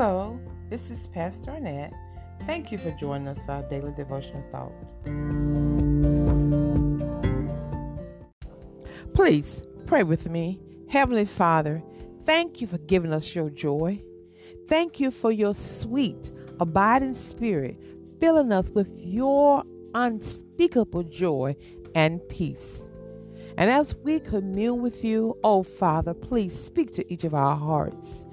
Hello, this is Pastor Annette. Thank you for joining us for our daily devotional thought. Please pray with me. Heavenly Father, thank you for giving us your joy. Thank you for your sweet, abiding spirit, filling us with your unspeakable joy and peace. And as we commune with you, oh Father, please speak to each of our hearts.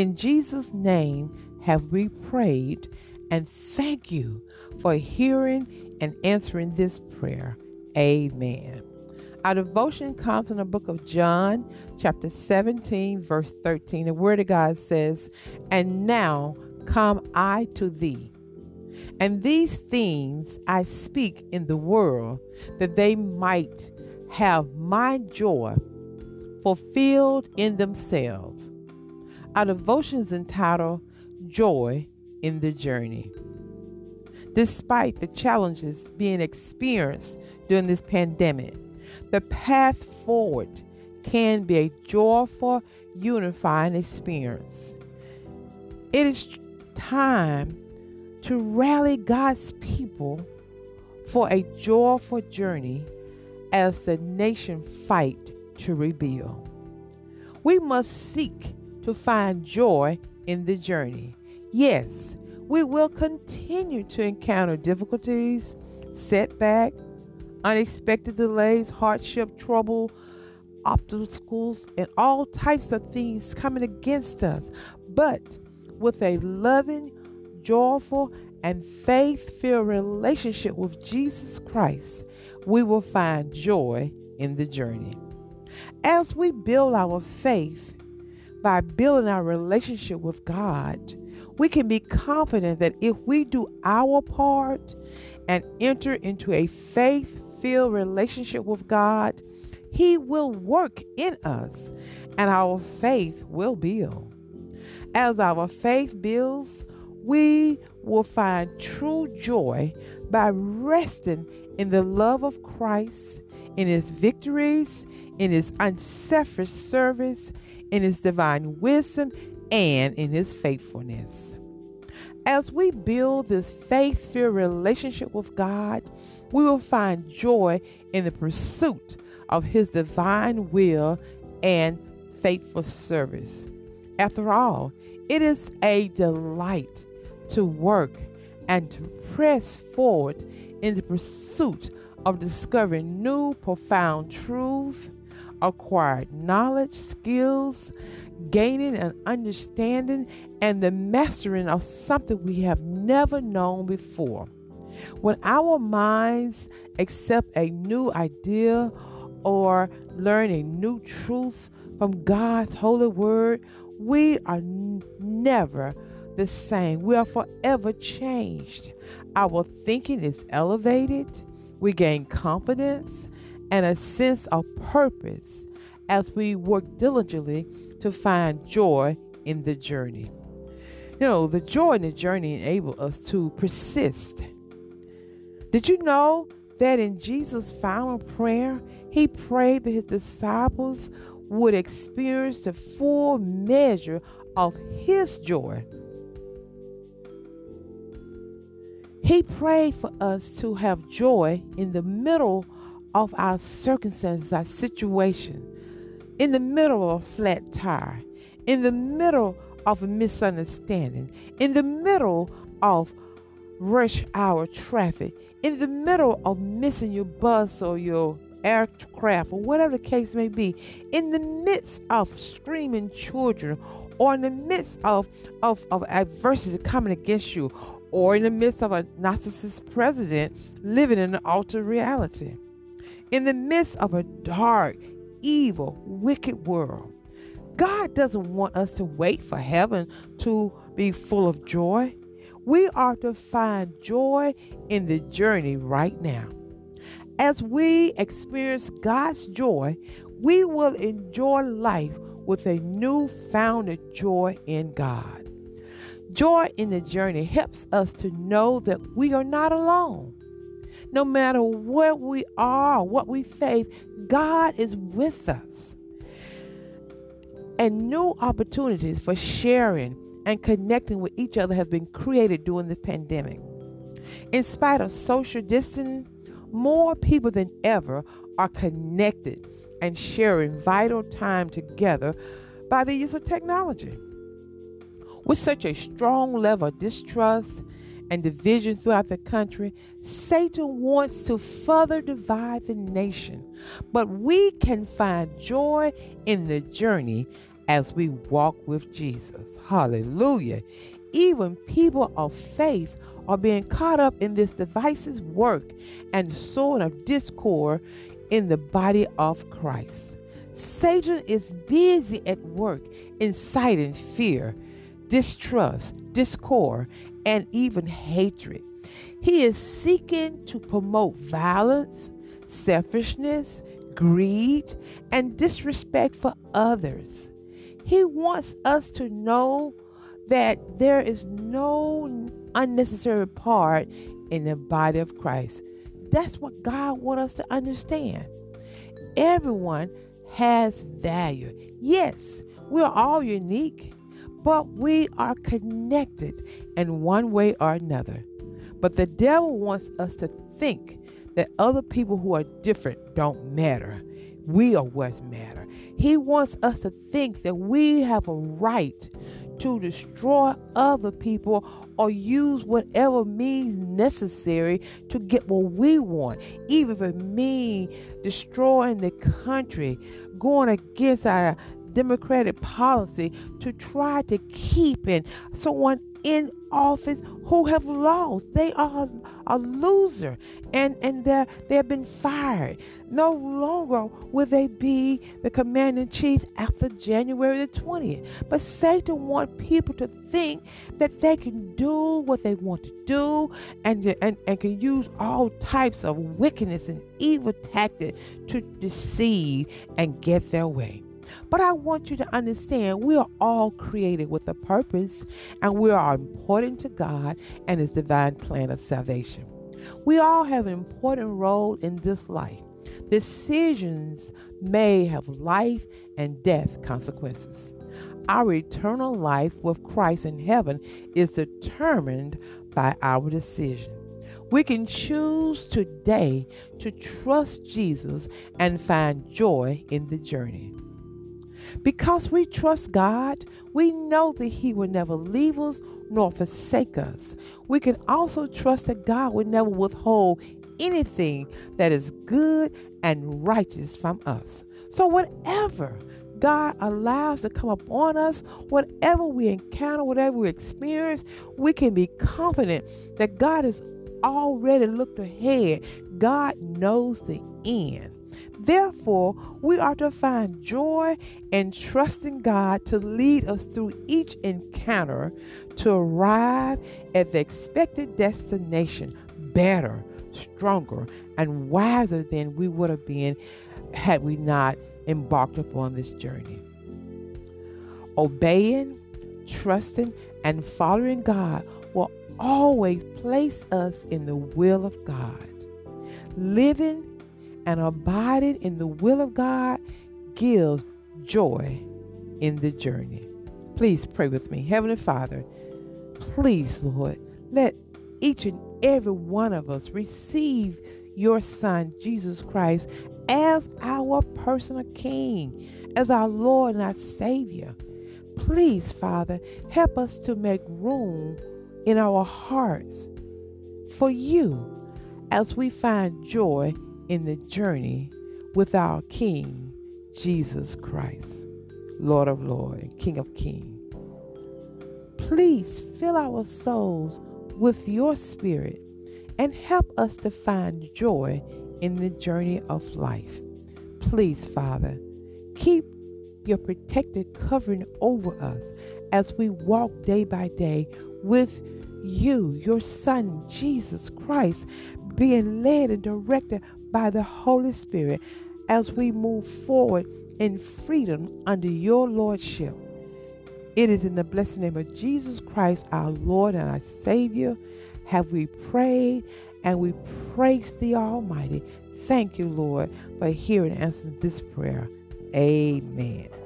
In Jesus' name have we prayed, and thank you for hearing and answering this prayer. Amen. Our devotion comes from the book of John, chapter 17, verse 13. The word of God says, And now come I to thee. And these things I speak in the world, that they might have my joy fulfilled in themselves. Our devotion is entitled Joy in the Journey. Despite the challenges being experienced during this pandemic, the path forward can be a joyful, unifying experience. It is time to rally God's people for a joyful journey as the nation fight to rebuild. We must seek to find joy in the journey. Yes, we will continue to encounter difficulties, setback, unexpected delays, hardship, trouble, obstacles, and all types of things coming against us. But with a loving, joyful, and faith filled relationship with Jesus Christ, we will find joy in the journey. As we build our faith by building our relationship with God, we can be confident that if we do our part and enter into a faith filled relationship with God, He will work in us and our faith will build. As our faith builds, we will find true joy by resting in the love of Christ, in his victories, in his unselfish service, in his divine wisdom, and in his faithfulness. As we build this faith filled relationship with God, we will find joy in the pursuit of his divine will and faithful service. After all, it is a delight to work and to press forward in the pursuit of discovering new profound truth, acquired knowledge, skills, gaining an understanding, and the mastering of something we have never known before. When our minds accept a new idea or learn a new truth from God's holy word, we are n- never the same. We are forever changed. Our thinking is elevated, we gain confidence and a sense of purpose as we work diligently to find joy in the journey. You know, the joy in the journey enables us to persist. Did you know that in Jesus' final prayer, he prayed that his disciples would experience the full measure of his joy He prayed for us to have joy in the middle of our circumstances, our situation, in the middle of a flat tire, in the middle of a misunderstanding, in the middle of rush hour traffic, in the middle of missing your bus or your aircraft or whatever the case may be, in the midst of screaming children or in the midst of, of, of adversity coming against you or in the midst of a narcissist president living in an altered reality. In the midst of a dark, evil, wicked world, God doesn't want us to wait for heaven to be full of joy. We are to find joy in the journey right now. As we experience God's joy, we will enjoy life with a new-founded joy in God. Joy in the journey helps us to know that we are not alone. No matter where we are, what we face, God is with us. And new opportunities for sharing and connecting with each other have been created during this pandemic. In spite of social distancing, more people than ever are connected and sharing vital time together by the use of technology. With such a strong level of distrust and division throughout the country, Satan wants to further divide the nation. But we can find joy in the journey as we walk with Jesus. Hallelujah. Even people of faith are being caught up in this device's work and sowing of discord in the body of Christ. Satan is busy at work inciting fear, distrust, discord, and even hatred. He is seeking to promote violence, selfishness, greed, and disrespect for others. He wants us to know that there is no unnecessary part in the body of Christ. That's what God wants us to understand. Everyone has value. Yes, we're all unique, but we are connected in one way or another. But the devil wants us to think that other people who are different don't matter. We are what matter. He wants us to think that we have a right to destroy other people or use whatever means necessary to get what we want. Even if it means destroying the country, going against our democratic policy to try to keep in someone in office who have lost. They are a loser and, and they they have been fired. No longer will they be the commander in chief after January the 20th. But Satan wants people to think that they can do what they want to do and, and, and can use all types of wickedness and evil tactics to deceive and get their way. But I want you to understand we are all created with a purpose and we are important to God and His divine plan of salvation. We all have an important role in this life. Decisions may have life and death consequences. Our eternal life with Christ in heaven is determined by our decision. We can choose today to trust Jesus and find joy in the journey. Because we trust God, we know that He will never leave us nor forsake us. We can also trust that God will never withhold anything that is good and righteous from us. So, whatever God allows to come upon us, whatever we encounter, whatever we experience, we can be confident that God has already looked ahead. God knows the end. Therefore, we are to find joy in trusting God to lead us through each encounter to arrive at the expected destination better, stronger, and wiser than we would have been had we not embarked upon this journey. Obeying, trusting, and following God will always place us in the will of God. Living and abiding in the will of God gives joy in the journey. Please pray with me. Heavenly Father, please, Lord, let each and every one of us receive your Son, Jesus Christ, as our personal King, as our Lord and our Savior. Please, Father, help us to make room in our hearts for you as we find joy in the journey with our King, Jesus Christ, Lord of Lords and King of Kings. Please fill our souls with your spirit and help us to find joy in the journey of life. Please, Father, keep your protected covering over us as we walk day by day with you, your Son, Jesus Christ, being led and directed by the Holy Spirit as we move forward in freedom under your Lordship. It is in the blessed name of Jesus Christ, our Lord and our Savior, have we prayed and we praise the Almighty. Thank you, Lord, for hearing and answering this prayer. Amen.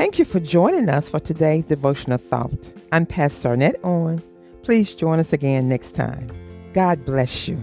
Thank you for joining us for today's devotional thought. I'm Pastor Arnett Owen. Please join us again next time. God bless you.